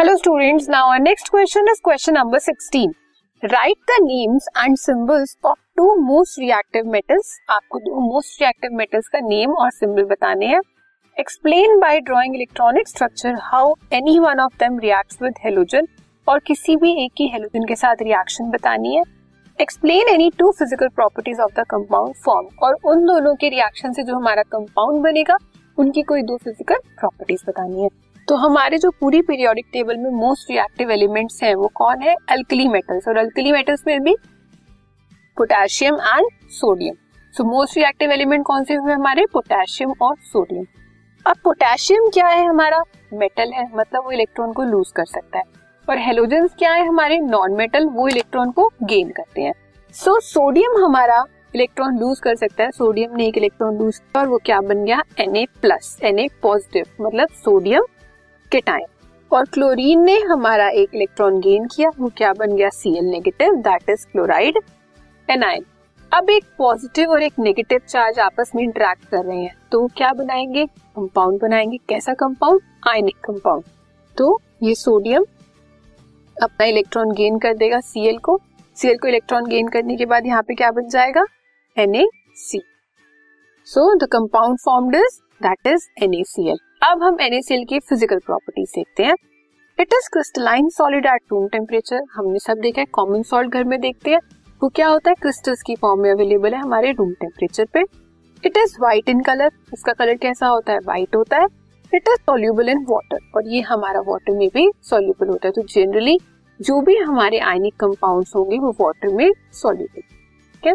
Hello students now our next question is question number 16 write the names and symbols of two most reactive metals आपको दो most reactive metals का name और symbol बताने हैं. Explain by drawing electronic structure how any one of them reacts with halogen और किसी भी एक की हेलोजन के साथ रिएक्शन बतानी है. Explain any two physical properties of the compound form और उन दोनों के रिएक्शन से जो हमारा कंपाउंड बनेगा, उनकी कोई दो फ़िज़िकल प्रॉपर्टीज़ बतानी है. तो हमारे जो पूरी पीरियोडिक टेबल में मोस्ट रिएक्टिव एलिमेंट्स हैं वो कौन है? अल्कली मेटल्स और अल्कली मेटल्स में भी potassium and sodium so most reactive element कौन से हुए हमारे? पोटेशियम और सोडियम अब पोटेशियम क्या है हमारा? मेटल है मतलब वो इलेक्ट्रॉन को लूज कर सकता है. और हेलोजन क्या है हमारे? नॉन मेटल वो इलेक्ट्रॉन को गेन करते हैं. सो so, सोडियम हमारा इलेक्ट्रॉन लूज कर सकता है. सोडियम ने एक इलेक्ट्रॉन लूज किया और वो क्या बन गया? Na प्लस Na पॉजिटिव मतलब सोडियम केटाइन और क्लोरीन ने हमारा एक इलेक्ट्रॉन गेन किया, वो क्या बन गया? Cl negative that is chloride anion अब एक पॉजिटिव और एक नेगेटिव चार्ज आपस में इंटरेक्ट कर रहे हैं तो क्या बनाएँगे? कंपाउंड बनाएँगे. कैसा कंपाउंड आयनिक कंपाउंड तो ये सोडियम अपना इलेक्ट्रॉन गेन कर देगा सीएल को. सीएल को इलेक्ट्रॉन गेन करने के बाद यहाँ पे क्या बन जाएगा? N A C so the compound formed is that is NaCl अब हम NaCl की फ़िज़िकल प्रॉपर्टीज़ देखते हैं। It is crystalline solid at room temperature हमने सब देखा है कॉमन सॉल्ट घर में देखते हैं। वो क्या होता है? क्रिस्टल्स की फॉर्म में अवेलेबल है हमारे रूम टेम्परेचर पे। It is white in colour इसका कलर कैसा होता है? व्हाइट होता है। It is soluble in water और ये हमारा वाटर में भी सोल्यूबल होता है। तो जनरली जो भी हमारे आयनिक कंपाउंड्स होंगे, वो वाटर में सोल्यूबल ठीक है?